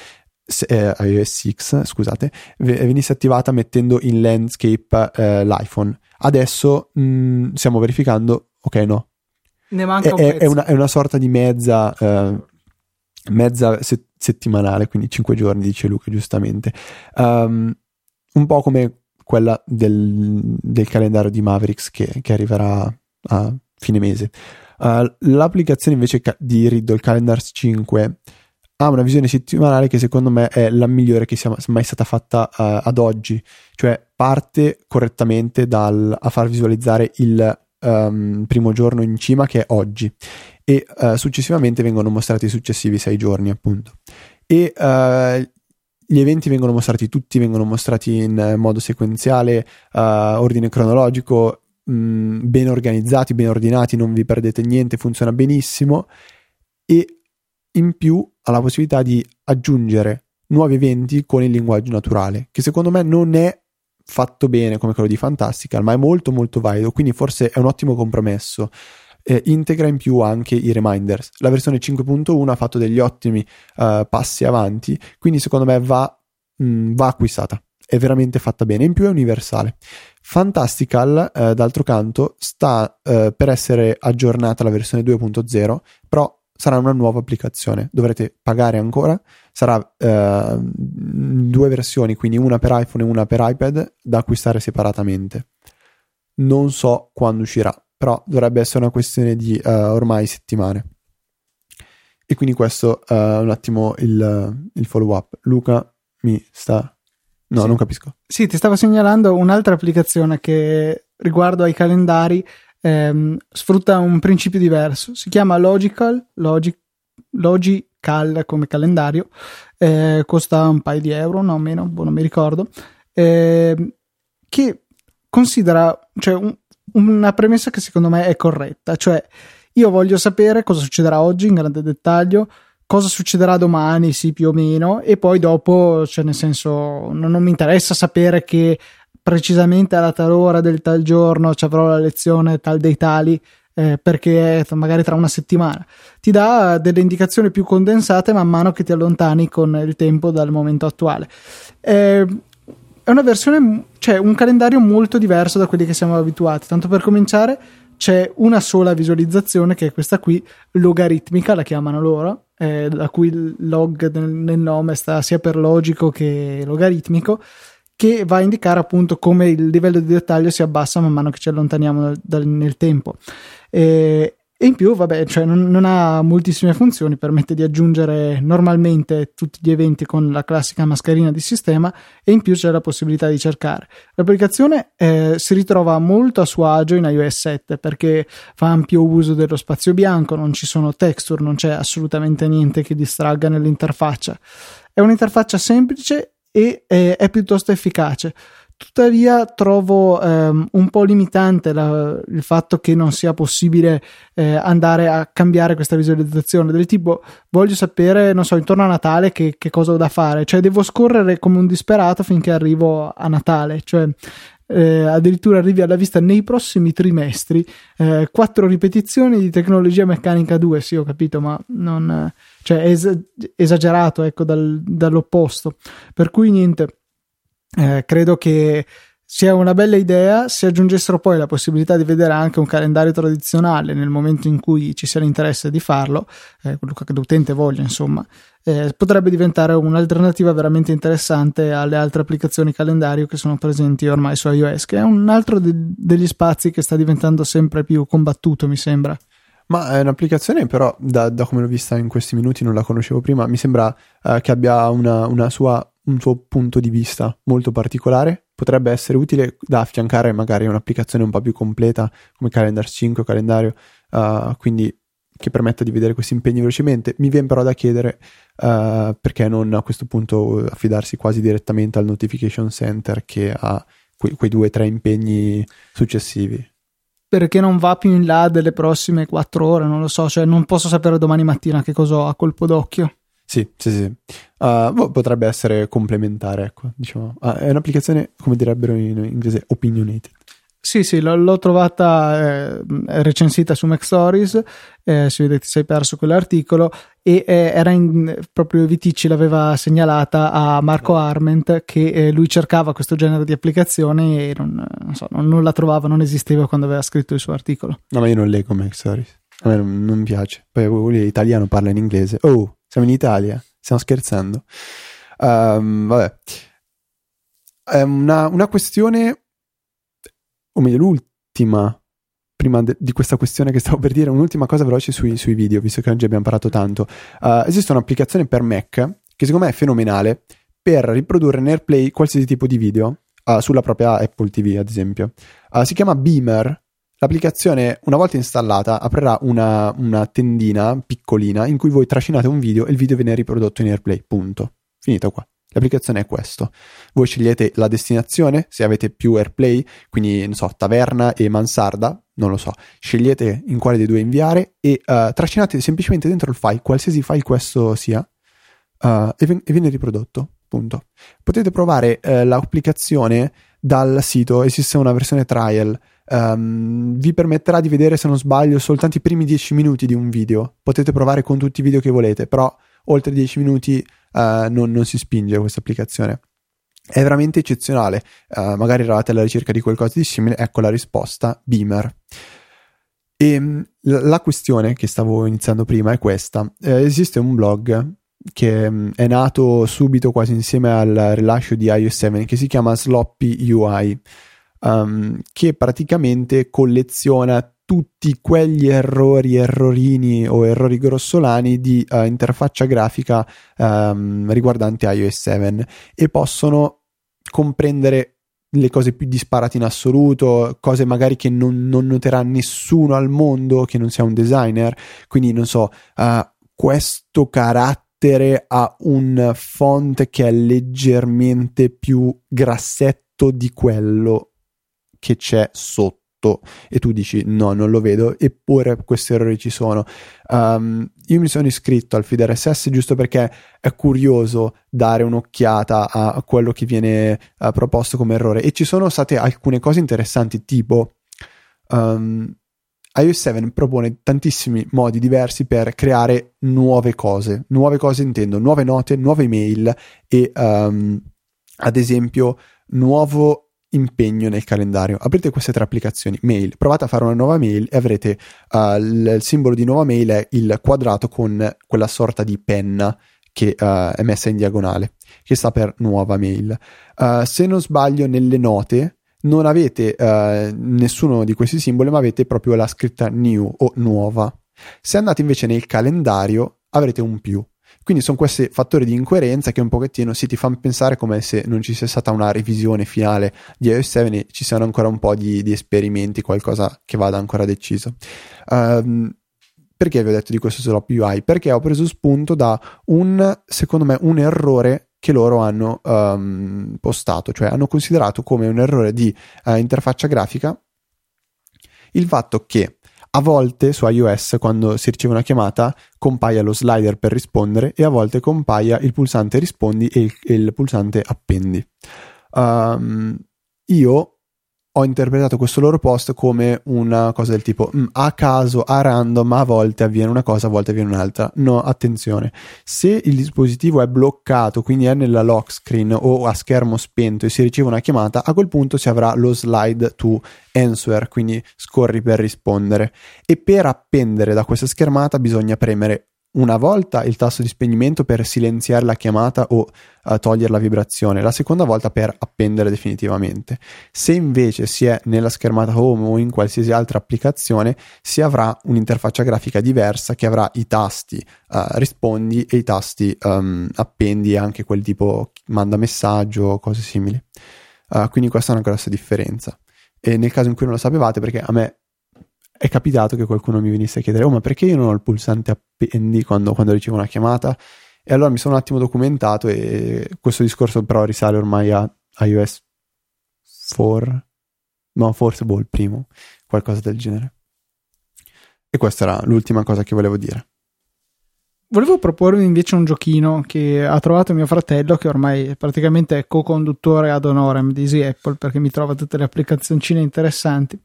eh, iOS 6, scusate, venisse attivata mettendo in landscape eh, l'iPhone. Adesso mh, mm, stiamo verificando, ok, no. Ne manca è, è, una, è una, sorta di mezza, eh, mezza se- settimanale, quindi 5 giorni, dice Luca giustamente. Um, un po' come quella del, del calendario di Mavericks che, che, arriverà a fine mese. Uh, l'applicazione invece di Riddle Calendars 5 ha una visione settimanale che secondo me è la migliore che sia mai stata fatta uh, ad oggi, cioè parte correttamente dal, a far visualizzare il um, primo giorno in cima che è oggi. E uh, successivamente vengono mostrati i successivi sei giorni appunto. E uh, gli eventi vengono mostrati tutti, vengono mostrati in modo sequenziale, ordine cronologico, mh, mm, ben organizzati, ben ordinati, non vi perdete niente, funziona benissimo. E in più ha la possibilità di aggiungere nuovi eventi con il linguaggio naturale, che secondo me non è fatto bene come quello di Fantastical, ma è molto molto valido, quindi forse è un ottimo compromesso. Eh, integra in più anche i reminders. La versione 5.1 ha fatto degli ottimi uh, passi avanti, quindi secondo me va, mh, mm, va, acquistata. È veramente fatta bene, in più è universale. Fantastical, eh, d'altro canto, sta eh, per essere aggiornata la versione 2.0, però sarà una nuova applicazione. Dovrete pagare ancora. Sarà eh, due versioni, quindi una per iPhone e una per iPad, da acquistare separatamente. Non so quando uscirà, però dovrebbe essere una questione di uh, ormai settimane. E quindi questo è uh, un attimo il, il follow up. Luca mi sta No, sì. non capisco. Sì, ti stavo segnalando un'altra applicazione che riguardo ai calendari ehm, sfrutta un principio diverso. Si chiama Logical, Logic, Logical come calendario, eh, costa un paio di euro, no meno, boh, non mi ricordo, eh, che considera cioè, un, una premessa che secondo me è corretta, cioè io voglio sapere cosa succederà oggi in grande dettaglio, cosa succederà domani, sì, più o meno, e poi dopo, cioè, nel senso, non, non mi interessa sapere che precisamente alla tal ora del tal giorno ci avrò la lezione tal dei tali eh, perché magari tra una settimana. Ti dà delle indicazioni più condensate man mano che ti allontani con il tempo dal momento attuale. Eh, è una versione cioè un calendario molto diverso da quelli che siamo abituati. Tanto per cominciare c'è una sola visualizzazione che è questa qui, logaritmica la chiamano loro, eh, da cui il log nel, nel nome sta sia per logico che logaritmico che va a indicare appunto come il livello di dettaglio si abbassa man mano che ci allontaniamo dal, dal, nel tempo. E, e in più, vabbè, cioè non, non, ha moltissime funzioni, permette di aggiungere normalmente tutti gli eventi con la classica mascherina di sistema e in più c'è la possibilità di cercare. L'applicazione eh, si ritrova molto a suo agio in iOS 7 perché fa ampio uso dello spazio bianco, non ci sono texture, non c'è assolutamente niente che distragga nell'interfaccia. È un'interfaccia semplice e è, è piuttosto efficace. Tuttavia trovo ehm, un po' limitante la, il fatto che non sia possibile eh, andare a cambiare questa visualizzazione del tipo voglio sapere, non so, intorno a Natale che, che, cosa ho da fare, cioè devo scorrere come un disperato finché arrivo a Natale, cioè eh, addirittura arrivi alla vista nei prossimi trimestri. Eh, quattro ripetizioni di tecnologia meccanica 2, sì ho capito, ma non, cioè, es- esagerato ecco dal, dall'opposto, per cui niente eh, credo che sia una bella idea se aggiungessero poi la possibilità di vedere anche un calendario tradizionale nel momento in cui ci sia l'interesse di farlo, eh, quello che l'utente voglia, insomma, eh, potrebbe diventare un'alternativa veramente interessante alle altre applicazioni calendario che sono presenti ormai su iOS, che è un altro de- degli spazi che sta diventando sempre più combattuto, mi sembra. Ma è un'applicazione, però, da, da come l'ho vista in questi minuti, non la conoscevo prima. Mi sembra uh, che abbia una, una sua un suo punto di vista molto particolare. Potrebbe essere utile da affiancare magari a un'applicazione un po' più completa come Calendar 5 o calendario, uh, quindi che permetta di vedere questi impegni velocemente. Mi viene però da chiedere uh, perché non a questo punto affidarsi quasi direttamente al notification center che ha que- quei due o tre impegni successivi perché non va più in là delle prossime quattro ore, non lo so, cioè non posso sapere domani mattina che cosa ho a colpo d'occhio. Sì, sì, sì. Uh, potrebbe essere complementare, ecco. Diciamo. Uh, è un'applicazione, come direbbero in inglese, opinionated. Sì, sì, l'ho, l'ho trovata eh, recensita su Mac Stories, eh, si vede che ti sei perso quell'articolo, e eh, era in, proprio Viticci l'aveva segnalata a Marco Arment che eh, lui cercava questo genere di applicazione e non, non, so, non, non, la trovava, non esisteva quando aveva scritto il suo articolo. No, ma io non leggo Mac Stories, a me non, non piace. Poi lui è italiano, parla in inglese. Oh, siamo in Italia, stiamo scherzando. Um, vabbè. Una, una questione, o meglio, l'ultima prima de- di questa questione che stavo per dire, un'ultima cosa veloce sui, sui video, visto che oggi abbiamo parlato tanto. Uh, esiste un'applicazione per Mac che secondo me è fenomenale per riprodurre in AirPlay qualsiasi tipo di video uh, sulla propria Apple TV, ad esempio. Uh, si chiama Beamer L'applicazione, una volta installata, aprirà una, una, tendina piccolina in cui voi trascinate un video e il video viene riprodotto in AirPlay. Punto. Finito qua. L'applicazione è questo. Voi scegliete la destinazione, se avete più AirPlay, quindi non so, taverna e mansarda, non lo so. Scegliete in quale dei due inviare e uh, trascinate semplicemente dentro il file, qualsiasi file questo sia, uh, e, ven- e, viene riprodotto. Punto. Potete provare uh, l'applicazione dal sito, esiste una versione trial um, vi permetterà di vedere, se non sbaglio, soltanto i primi 10 minuti di un video. Potete provare con tutti i video che volete, però oltre 10 minuti uh, non, non, si spinge questa applicazione. È veramente eccezionale. Uh, magari eravate alla ricerca di qualcosa di simile, ecco la risposta: Beamer. E ehm, la questione che stavo iniziando prima è questa: eh, esiste un blog che mm, è nato subito quasi insieme al rilascio di iOS 7 che si chiama Sloppy UI um, che praticamente colleziona tutti quegli errori, errorini o errori grossolani di uh, interfaccia grafica um, riguardanti iOS 7 e possono comprendere le cose più disparate in assoluto, cose magari che non, non noterà nessuno al mondo che non sia un designer, quindi non so, uh, questo carattere ha un font che è leggermente più grassetto di quello che c'è sotto. E tu dici no, non lo vedo, eppure questi errori ci sono. Um, io mi sono iscritto al feed RSS giusto perché è curioso dare un'occhiata a quello che viene uh, proposto come errore. E ci sono state alcune cose interessanti tipo um, iOS 7 propone tantissimi modi diversi per creare nuove cose, nuove cose intendo, nuove note, nuove email e um, ad esempio nuovo impegno nel calendario. Aprite queste tre applicazioni, mail, provate a fare una nuova mail e avrete uh, il, il, simbolo di nuova mail è il quadrato con quella sorta di penna che uh, è messa in diagonale, che sta per nuova mail. Uh, se non sbaglio, nelle note non avete nessuno di questi simboli, ma avete proprio la scritta new o nuova. Se andate invece nel calendario avrete un più. Quindi sono questi fattori di incoerenza che un pochettino si ti fanno pensare come se non ci sia stata una revisione finale di iOS 7 e ci siano ancora un po' di, di esperimenti, qualcosa che vada ancora deciso. Um, perché vi ho detto di questo sull'Op UI? Perché ho preso spunto da un, secondo me, un errore che loro hanno um, postato, cioè hanno considerato come un errore di uh, interfaccia grafica il fatto che a volte su iOS, quando si riceve una chiamata, compaia lo slider per rispondere e a volte compaia il pulsante rispondi e il, il pulsante appendi. Um, io ho interpretato questo loro post come una cosa del tipo mm, a caso, a random, a volte avviene una cosa, a volte avviene un'altra. No, attenzione, se il dispositivo è bloccato, quindi è nella lock screen o a schermo spento e si riceve una chiamata, a quel punto si avrà lo slide to answer, quindi scorri per rispondere. E per appendere da questa schermata bisogna premere una volta il tasto di spegnimento per silenziare la chiamata o uh, togliere la vibrazione, la seconda volta per appendere definitivamente. Se invece si è nella schermata home o in qualsiasi altra applicazione, si avrà un'interfaccia grafica diversa che avrà i tasti uh, rispondi e i tasti um, appendi anche quel tipo manda messaggio o cose simili. Uh, quindi questa è una grossa differenza. E nel caso in cui non lo sapevate, perché a me è capitato che qualcuno mi venisse a chiedere: Oh, ma perché io non ho il pulsante appendi quando, quando ricevo una chiamata? E allora mi sono un attimo documentato e questo discorso però risale ormai a iOS 4, no, forse boh, il primo, qualcosa del genere. E questa era l'ultima cosa che volevo dire. Volevo proporvi invece un giochino che ha trovato mio fratello, che ormai praticamente è co-conduttore ad honorem di Easy Apple perché mi trova tutte le applicazioncine interessanti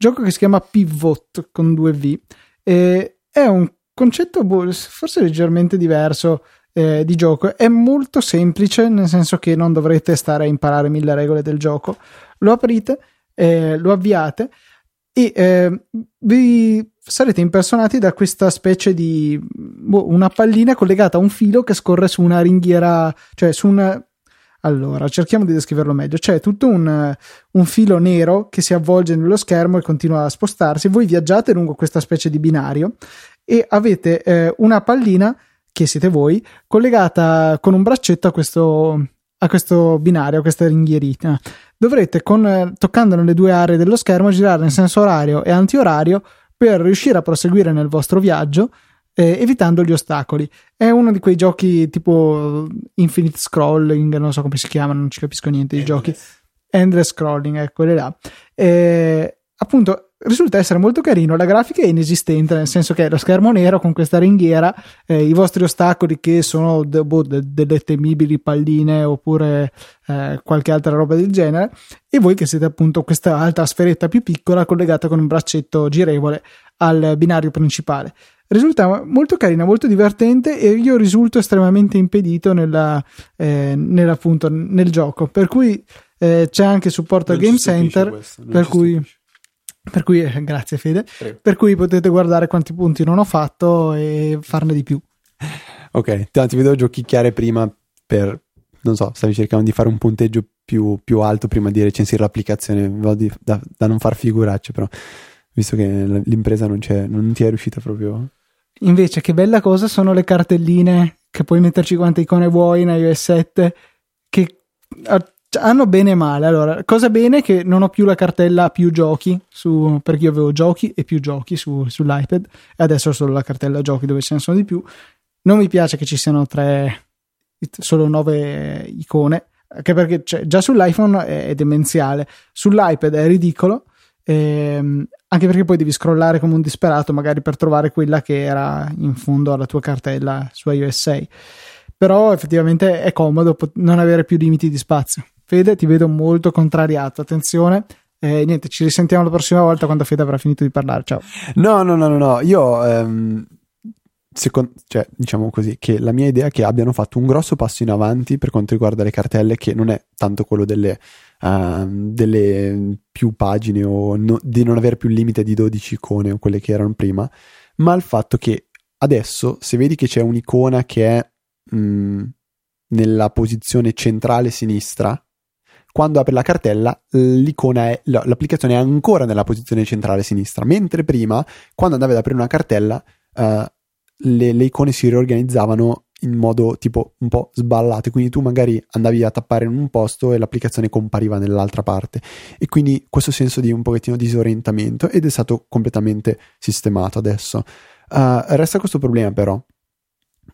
gioco che si chiama Pivot con due V. E è un concetto boh, forse leggermente diverso eh, di gioco. È molto semplice, nel senso che non dovrete stare a imparare mille regole del gioco. Lo aprite, eh, lo avviate e eh, vi sarete impersonati da questa specie di boh, una pallina collegata a un filo che scorre su una ringhiera, cioè su una allora, cerchiamo di descriverlo meglio. C'è tutto un, un, filo nero che si avvolge nello schermo e continua a spostarsi. Voi viaggiate lungo questa specie di binario e avete eh, una pallina, che siete voi, collegata con un braccetto a questo, a questo binario, a questa ringhierina. Dovrete, con, toccando nelle due aree dello schermo, girare in senso orario e antiorario per riuscire a proseguire nel vostro viaggio eh, evitando gli ostacoli. È uno di quei giochi tipo Infinite Scrolling, non so come si chiamano, non ci capisco niente di giochi. Endless Scrolling, ecco, là. Eh, appunto, risulta essere molto carino. La grafica è inesistente, nel senso che lo schermo nero con questa ringhiera, eh, i vostri ostacoli che sono de, boh, de, delle temibili palline oppure eh, qualche altra roba del genere, e voi che siete appunto questa altra sferetta più piccola collegata con un braccetto girevole al binario principale risulta molto carina, molto divertente e io risulto estremamente impedito nella, eh, nell'appunto, nel gioco. Per cui eh, c'è anche supporto al Game Center. Per, cui, per cui, eh, grazie Fede. Prego. Per cui potete guardare quanti punti non ho fatto e farne di più. Ok, tanto vedo giochicchiare prima per non so, stavi cercando di fare un punteggio più, più alto prima di recensire l'applicazione, da, da, non far figuracce, però visto che l'impresa non, c'è, non ti è riuscita proprio Invece, che bella cosa sono le cartelline che puoi metterci quante icone vuoi in iOS 7 che hanno bene e male. Allora, cosa bene è che non ho più la cartella più giochi su, perché io avevo giochi e più giochi su, sull'iPad e adesso ho solo la cartella giochi dove ce ne sono di più. Non mi piace che ci siano tre, solo nove icone, anche perché cioè, già sull'iPhone è demenziale, sull'iPad è ridicolo Ehm, anche perché poi devi scrollare come un disperato, magari per trovare quella che era in fondo alla tua cartella su iOS 6. Però effettivamente è comodo non avere più limiti di spazio. Fede, ti vedo molto contrariato. Attenzione. Eh, niente, ci risentiamo la prossima volta quando Fede avrà finito di parlare. Ciao. No, no, no, no, no. Io ehm, secondo, cioè, diciamo così, che la mia idea è che abbiano fatto un grosso passo in avanti per quanto riguarda le cartelle, che non è tanto quello delle, uh, delle più pagine o no, di non avere più il limite di 12 icone o quelle che erano prima, ma il fatto che adesso, se vedi che c'è un'icona che è mh, mm, nella posizione centrale sinistra, quando apri la cartella l'icona è, l'applicazione è ancora nella posizione centrale sinistra, mentre prima, quando andavi ad aprire una cartella, uh, le, le, icone si riorganizzavano in modo tipo un po' sballato, quindi tu magari andavi a tappare in un posto e l'applicazione compariva nell'altra parte e quindi questo senso di un pochettino disorientamento ed è stato completamente sistemato adesso. Uh, resta questo problema però,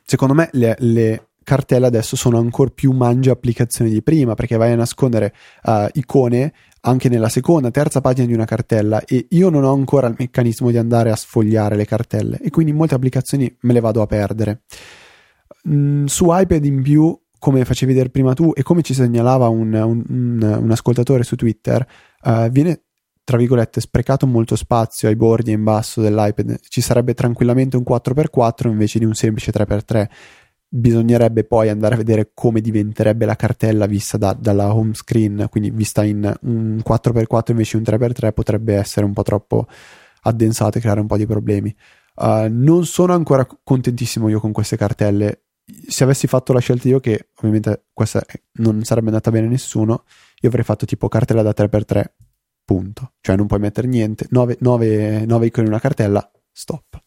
secondo me le, le cartelle adesso sono ancora più mangia applicazioni di prima perché vai a nascondere uh, icone anche nella seconda, terza pagina di una cartella e io non ho ancora il meccanismo di andare a sfogliare le cartelle e quindi molte applicazioni me le vado a perdere. Mm, su iPad in più, come facevi vedere prima tu e come ci segnalava un, un, un, ascoltatore su Twitter, uh, viene tra virgolette sprecato molto spazio ai bordi e in basso dell'iPad. Ci sarebbe tranquillamente un 4x4 invece di un semplice 3x3 bisognerebbe poi andare a vedere come diventerebbe la cartella vista da, dalla home screen, quindi vista in un 4x4 invece di un 3x3 potrebbe essere un po' troppo addensata e creare un po' di problemi. Uh, non sono ancora contentissimo io con queste cartelle. Se avessi fatto la scelta io, che ovviamente questa non sarebbe andata bene a nessuno, io avrei fatto tipo cartella da 3x3, punto. Cioè non puoi mettere niente, 9, 9, 9 icone in una cartella, stop.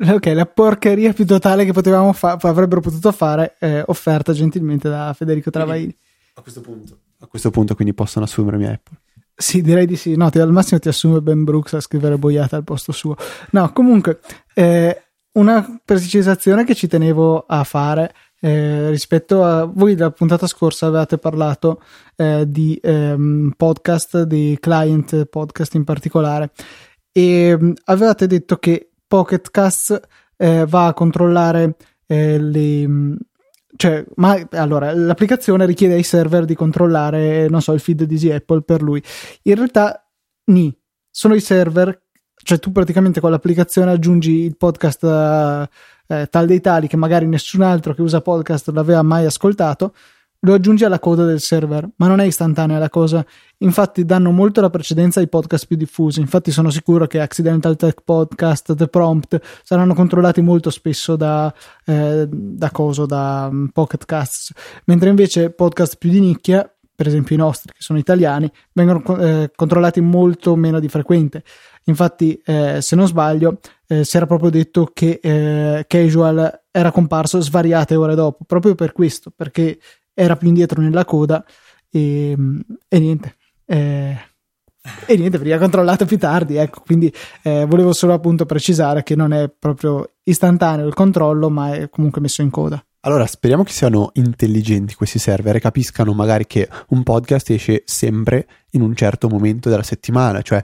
Ok, la porcheria più totale che potevamo fa- avrebbero potuto fare, eh, offerta gentilmente da Federico Travaini. A questo punto, a questo punto quindi possono assumermi Apple. Sì, direi di sì. No, ti, al massimo ti assume Ben Brooks a scrivere boiata al posto suo. No, comunque, eh, una precisazione che ci tenevo a fare eh, rispetto a voi la puntata scorsa avevate parlato eh, di ehm, podcast, di client podcast in particolare, e mh, mm, avevate detto che Pocket Cast eh, va a controllare eh, le. Cioè, ma allora l'applicazione richiede ai server di controllare, non so, il feed di Apple per lui. In realtà, ni, sono i server, cioè tu praticamente con l'applicazione aggiungi il podcast eh, tal dei tali che magari nessun altro che usa podcast l'aveva mai ascoltato lo aggiungi alla coda del server, ma non è istantanea la cosa. Infatti danno molto la precedenza ai podcast più diffusi. Infatti sono sicuro che Accidental Tech Podcast, The Prompt saranno controllati molto spesso da, eh, da coso, da um, Pocket Casts, mentre invece podcast più di nicchia, per esempio i nostri che sono italiani, vengono eh, controllati molto meno di frequente. Infatti, eh, se non sbaglio, eh, si era proprio detto che eh, Casual era comparso svariate ore dopo, proprio per questo, perché era più indietro nella coda e, e niente. Eh, e niente, veniva controllato più tardi, ecco, quindi eh, volevo solo appunto precisare che non è proprio istantaneo il controllo, ma è comunque messo in coda. Allora, speriamo che siano intelligenti questi server e capiscano magari che un podcast esce sempre in un certo momento della settimana, cioè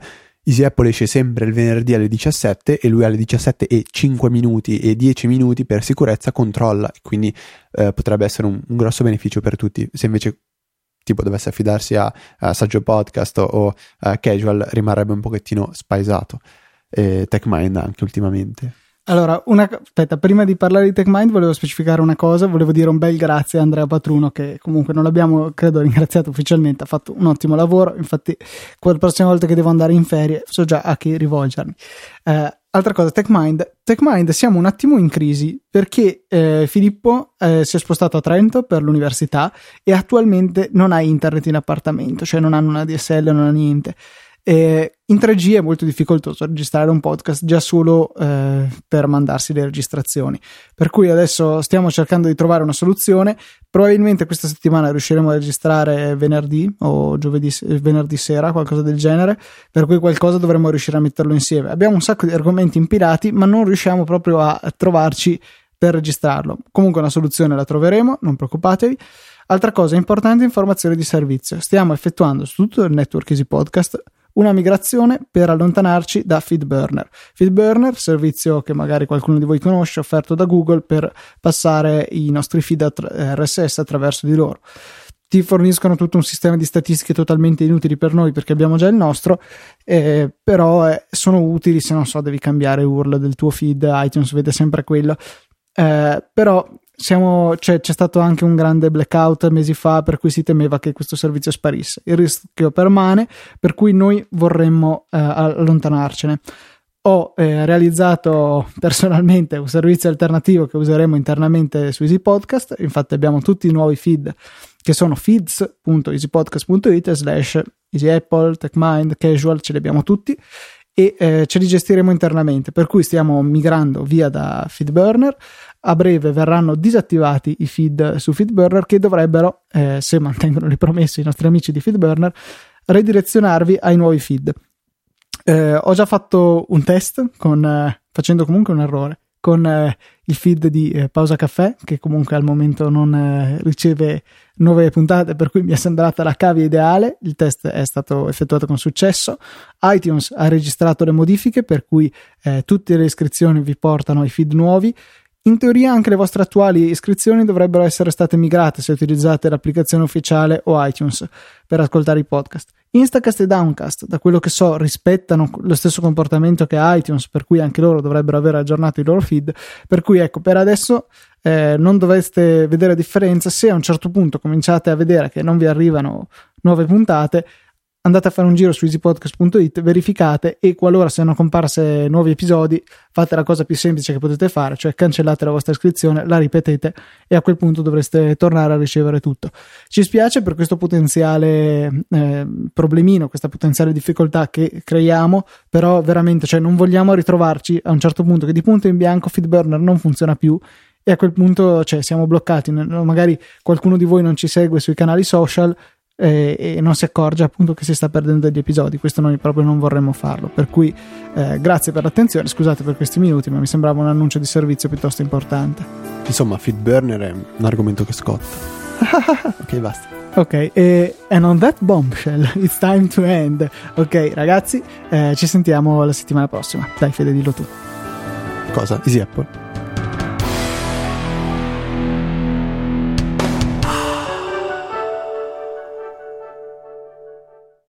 Easy Apple esce sempre il venerdì alle 17 e lui alle 17 e 5 minuti e 10 minuti per sicurezza controlla, quindi eh, potrebbe essere un, un, grosso beneficio per tutti. Se invece tipo dovesse affidarsi a, a Saggio Podcast o a Casual rimarrebbe un pochettino spaesato. E TechMind anche ultimamente. Allora, una, aspetta, prima di parlare di TechMind volevo specificare una cosa, volevo dire un bel grazie a Andrea Patruno che comunque non l'abbiamo, credo, ringraziato ufficialmente, ha fatto un ottimo lavoro, infatti la prossima volta che devo andare in ferie so già a chi rivolgermi. Eh, altra cosa, TechMind. TechMind siamo un attimo in crisi perché eh, Filippo eh, si è spostato a Trento per l'università e attualmente non ha internet in appartamento, cioè non hanno una DSL, non ha niente. E in 3G è molto difficoltoso registrare un podcast già solo eh, per mandarsi le registrazioni. Per cui adesso stiamo cercando di trovare una soluzione. Probabilmente questa settimana riusciremo a registrare venerdì o giovedì, venerdì sera, qualcosa del genere. Per cui qualcosa dovremo riuscire a metterlo insieme. Abbiamo un sacco di argomenti impilati, ma non riusciamo proprio a trovarci per registrarlo. Comunque una soluzione la troveremo, non preoccupatevi. Altra cosa importante, informazione di servizio. Stiamo effettuando su tutto il network Easy Podcast una migrazione per allontanarci da FeedBurner. FeedBurner, servizio che magari qualcuno di voi conosce, offerto da Google per passare i nostri feed RSS attraverso di loro. ti forniscono tutto un sistema di statistiche totalmente inutili per noi perché abbiamo già il nostro, eh, però eh, sono utili se non so, devi cambiare URL del tuo feed, iTunes vede sempre quello. Eh, però siamo, cioè, c'è stato anche un grande blackout mesi fa per cui si temeva che questo servizio sparisse. Il rischio permane, per cui noi vorremmo eh, allontanarcene. Ho eh, realizzato personalmente un servizio alternativo che useremo internamente su Easy Podcast. Infatti, abbiamo tutti i nuovi feed che sono feeds.easypodcast.it slash easyapple, techmind, casual, ce li abbiamo tutti e eh, ce li gestiremo internamente, per cui stiamo migrando via da Feedburner. A breve verranno disattivati i feed su Feedburner che dovrebbero, eh, se mantengono le promesse i nostri amici di Feedburner, redirezionarvi ai nuovi feed. Eh, ho già fatto un test con, eh, facendo comunque un errore con eh, il feed di eh, Pausa Caffè, che comunque al momento non eh, riceve nuove puntate, per cui mi è sembrata la cavia ideale. Il test è stato effettuato con successo. iTunes ha registrato le modifiche, per cui eh, tutte le iscrizioni vi portano ai feed nuovi. In teoria anche le vostre attuali iscrizioni dovrebbero essere state migrate se utilizzate l'applicazione ufficiale o iTunes per ascoltare i podcast. Instacast e Downcast, da quello che so, rispettano lo stesso comportamento che iTunes, per cui anche loro dovrebbero aver aggiornato i loro feed. Per cui ecco, per adesso eh, non dovreste vedere differenza se a un certo punto cominciate a vedere che non vi arrivano nuove puntate andate a fare un giro su easypodcast.it, verificate e qualora siano comparse nuovi episodi, fate la cosa più semplice che potete fare, cioè cancellate la vostra iscrizione, la ripetete e a quel punto dovreste tornare a ricevere tutto. Ci spiace per questo potenziale eh, problemino, questa potenziale difficoltà che creiamo, però veramente cioè, non vogliamo ritrovarci a un certo punto che di punto in bianco Feedburner non funziona più e a quel punto cioè, siamo bloccati, magari qualcuno di voi non ci segue sui canali social, eh, e non si accorge appunto che si sta perdendo degli episodi. Questo noi proprio non vorremmo farlo. Per cui eh, grazie per l'attenzione, scusate per questi minuti, ma mi sembrava un annuncio di servizio piuttosto importante. Insomma, Feedburner è un argomento che scotta. *laughs* ok, basta. Ok, e and on that bombshell, *laughs* it's time to end. Ok, ragazzi, eh, ci sentiamo la settimana prossima. Dai, Fede, dillo tu. Cosa? Easy Apple.